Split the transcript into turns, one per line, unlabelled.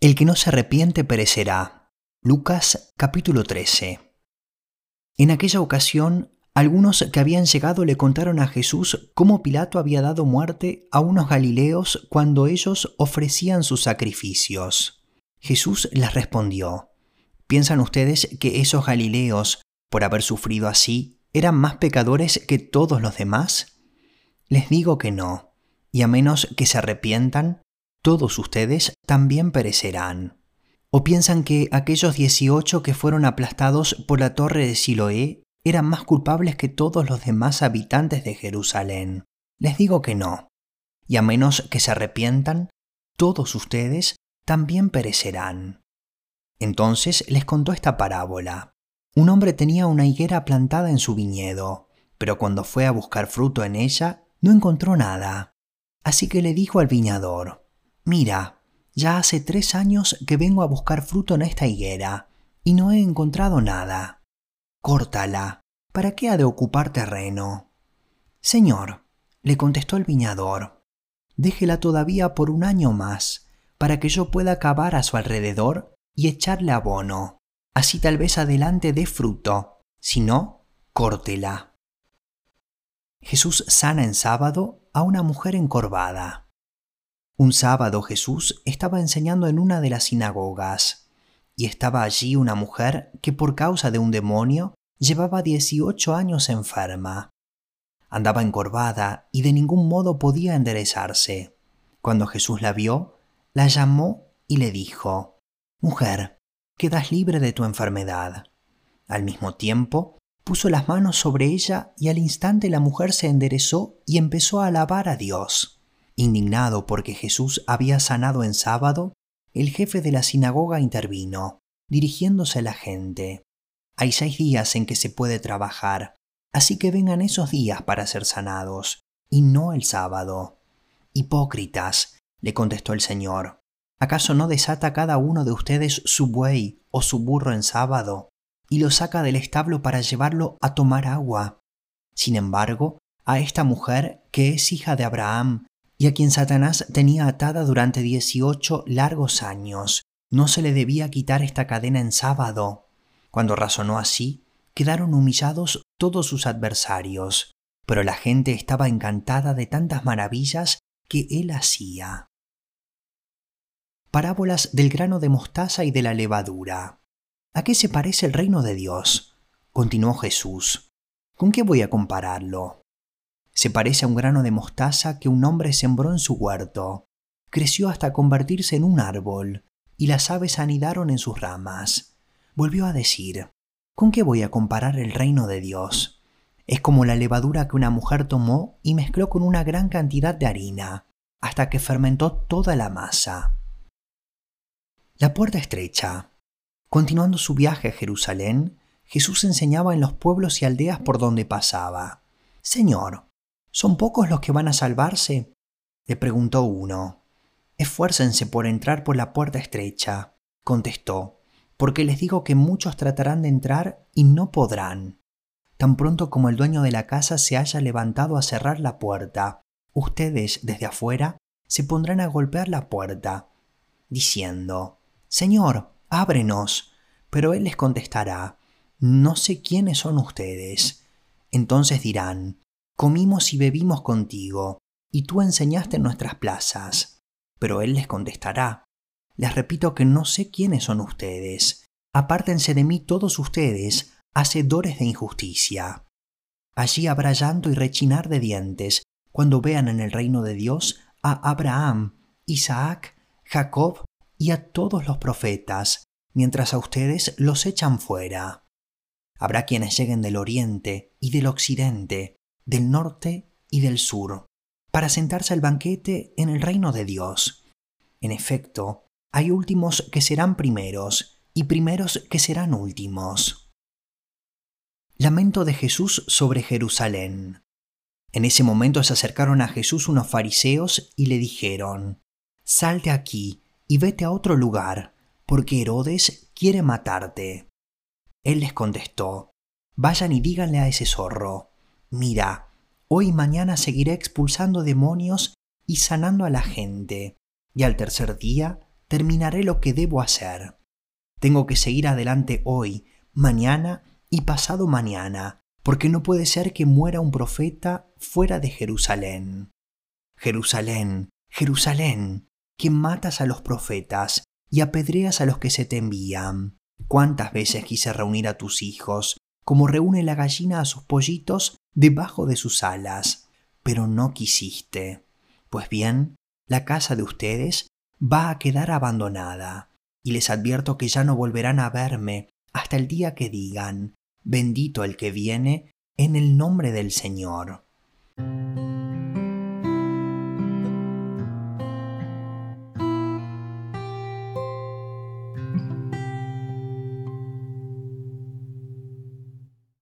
El que no se arrepiente perecerá. Lucas capítulo 13. En aquella ocasión, algunos que habían llegado le contaron a Jesús cómo Pilato había dado muerte a unos galileos cuando ellos ofrecían sus sacrificios. Jesús les respondió, ¿piensan ustedes que esos galileos, por haber sufrido así, eran más pecadores que todos los demás? Les digo que no, y a menos que se arrepientan, todos ustedes también perecerán. ¿O piensan que aquellos dieciocho que fueron aplastados por la torre de Siloé eran más culpables que todos los demás habitantes de Jerusalén? Les digo que no. Y a menos que se arrepientan, todos ustedes también perecerán. Entonces les contó esta parábola. Un hombre tenía una higuera plantada en su viñedo, pero cuando fue a buscar fruto en ella, no encontró nada. Así que le dijo al viñador, Mira, ya hace tres años que vengo a buscar fruto en esta higuera y no he encontrado nada. Córtala. ¿Para qué ha de ocupar terreno? Señor, le contestó el viñador, déjela todavía por un año más, para que yo pueda cavar a su alrededor y echarle abono. Así tal vez adelante dé fruto, si no, córtela. Jesús sana en sábado a una mujer encorvada. Un sábado Jesús estaba enseñando en una de las sinagogas, y estaba allí una mujer que por causa de un demonio llevaba 18 años enferma. Andaba encorvada y de ningún modo podía enderezarse. Cuando Jesús la vio, la llamó y le dijo, Mujer, quedas libre de tu enfermedad. Al mismo tiempo, puso las manos sobre ella y al instante la mujer se enderezó y empezó a alabar a Dios. Indignado porque Jesús había sanado en sábado, el jefe de la sinagoga intervino, dirigiéndose a la gente. Hay seis días en que se puede trabajar, así que vengan esos días para ser sanados, y no el sábado. Hipócritas, le contestó el Señor, ¿acaso no desata cada uno de ustedes su buey o su burro en sábado, y lo saca del establo para llevarlo a tomar agua? Sin embargo, a esta mujer, que es hija de Abraham, y a quien Satanás tenía atada durante dieciocho largos años. No se le debía quitar esta cadena en sábado. Cuando razonó así, quedaron humillados todos sus adversarios, pero la gente estaba encantada de tantas maravillas que él hacía. Parábolas del grano de mostaza y de la levadura. ¿A qué se parece el reino de Dios? continuó Jesús. ¿Con qué voy a compararlo? Se parece a un grano de mostaza que un hombre sembró en su huerto. Creció hasta convertirse en un árbol, y las aves anidaron en sus ramas. Volvió a decir, ¿con qué voy a comparar el reino de Dios? Es como la levadura que una mujer tomó y mezcló con una gran cantidad de harina, hasta que fermentó toda la masa. La puerta estrecha. Continuando su viaje a Jerusalén, Jesús enseñaba en los pueblos y aldeas por donde pasaba. Señor, ¿Son pocos los que van a salvarse? le preguntó uno. Esfuércense por entrar por la puerta estrecha, contestó, porque les digo que muchos tratarán de entrar y no podrán. Tan pronto como el dueño de la casa se haya levantado a cerrar la puerta, ustedes desde afuera se pondrán a golpear la puerta, diciendo, Señor, ábrenos. Pero él les contestará, No sé quiénes son ustedes. Entonces dirán, comimos y bebimos contigo, y tú enseñaste en nuestras plazas. Pero él les contestará, les repito que no sé quiénes son ustedes. Apártense de mí todos ustedes, hacedores de injusticia. Allí habrá llanto y rechinar de dientes cuando vean en el reino de Dios a Abraham, Isaac, Jacob y a todos los profetas, mientras a ustedes los echan fuera. Habrá quienes lleguen del oriente y del occidente del norte y del sur, para sentarse al banquete en el reino de Dios. En efecto, hay últimos que serán primeros y primeros que serán últimos. Lamento de Jesús sobre Jerusalén. En ese momento se acercaron a Jesús unos fariseos y le dijeron, Salte aquí y vete a otro lugar, porque Herodes quiere matarte. Él les contestó, Vayan y díganle a ese zorro, mira, hoy y mañana seguiré expulsando demonios y sanando a la gente, y al tercer día terminaré lo que debo hacer. Tengo que seguir adelante hoy, mañana y pasado mañana, porque no puede ser que muera un profeta fuera de Jerusalén. Jerusalén, Jerusalén, que matas a los profetas y apedreas a los que se te envían. ¿Cuántas veces quise reunir a tus hijos, como reúne la gallina a sus pollitos debajo de sus alas? Pero no quisiste. Pues bien, la casa de ustedes va a quedar abandonada, y les advierto que ya no volverán a verme hasta el día que digan, bendito el que viene en el nombre del Señor.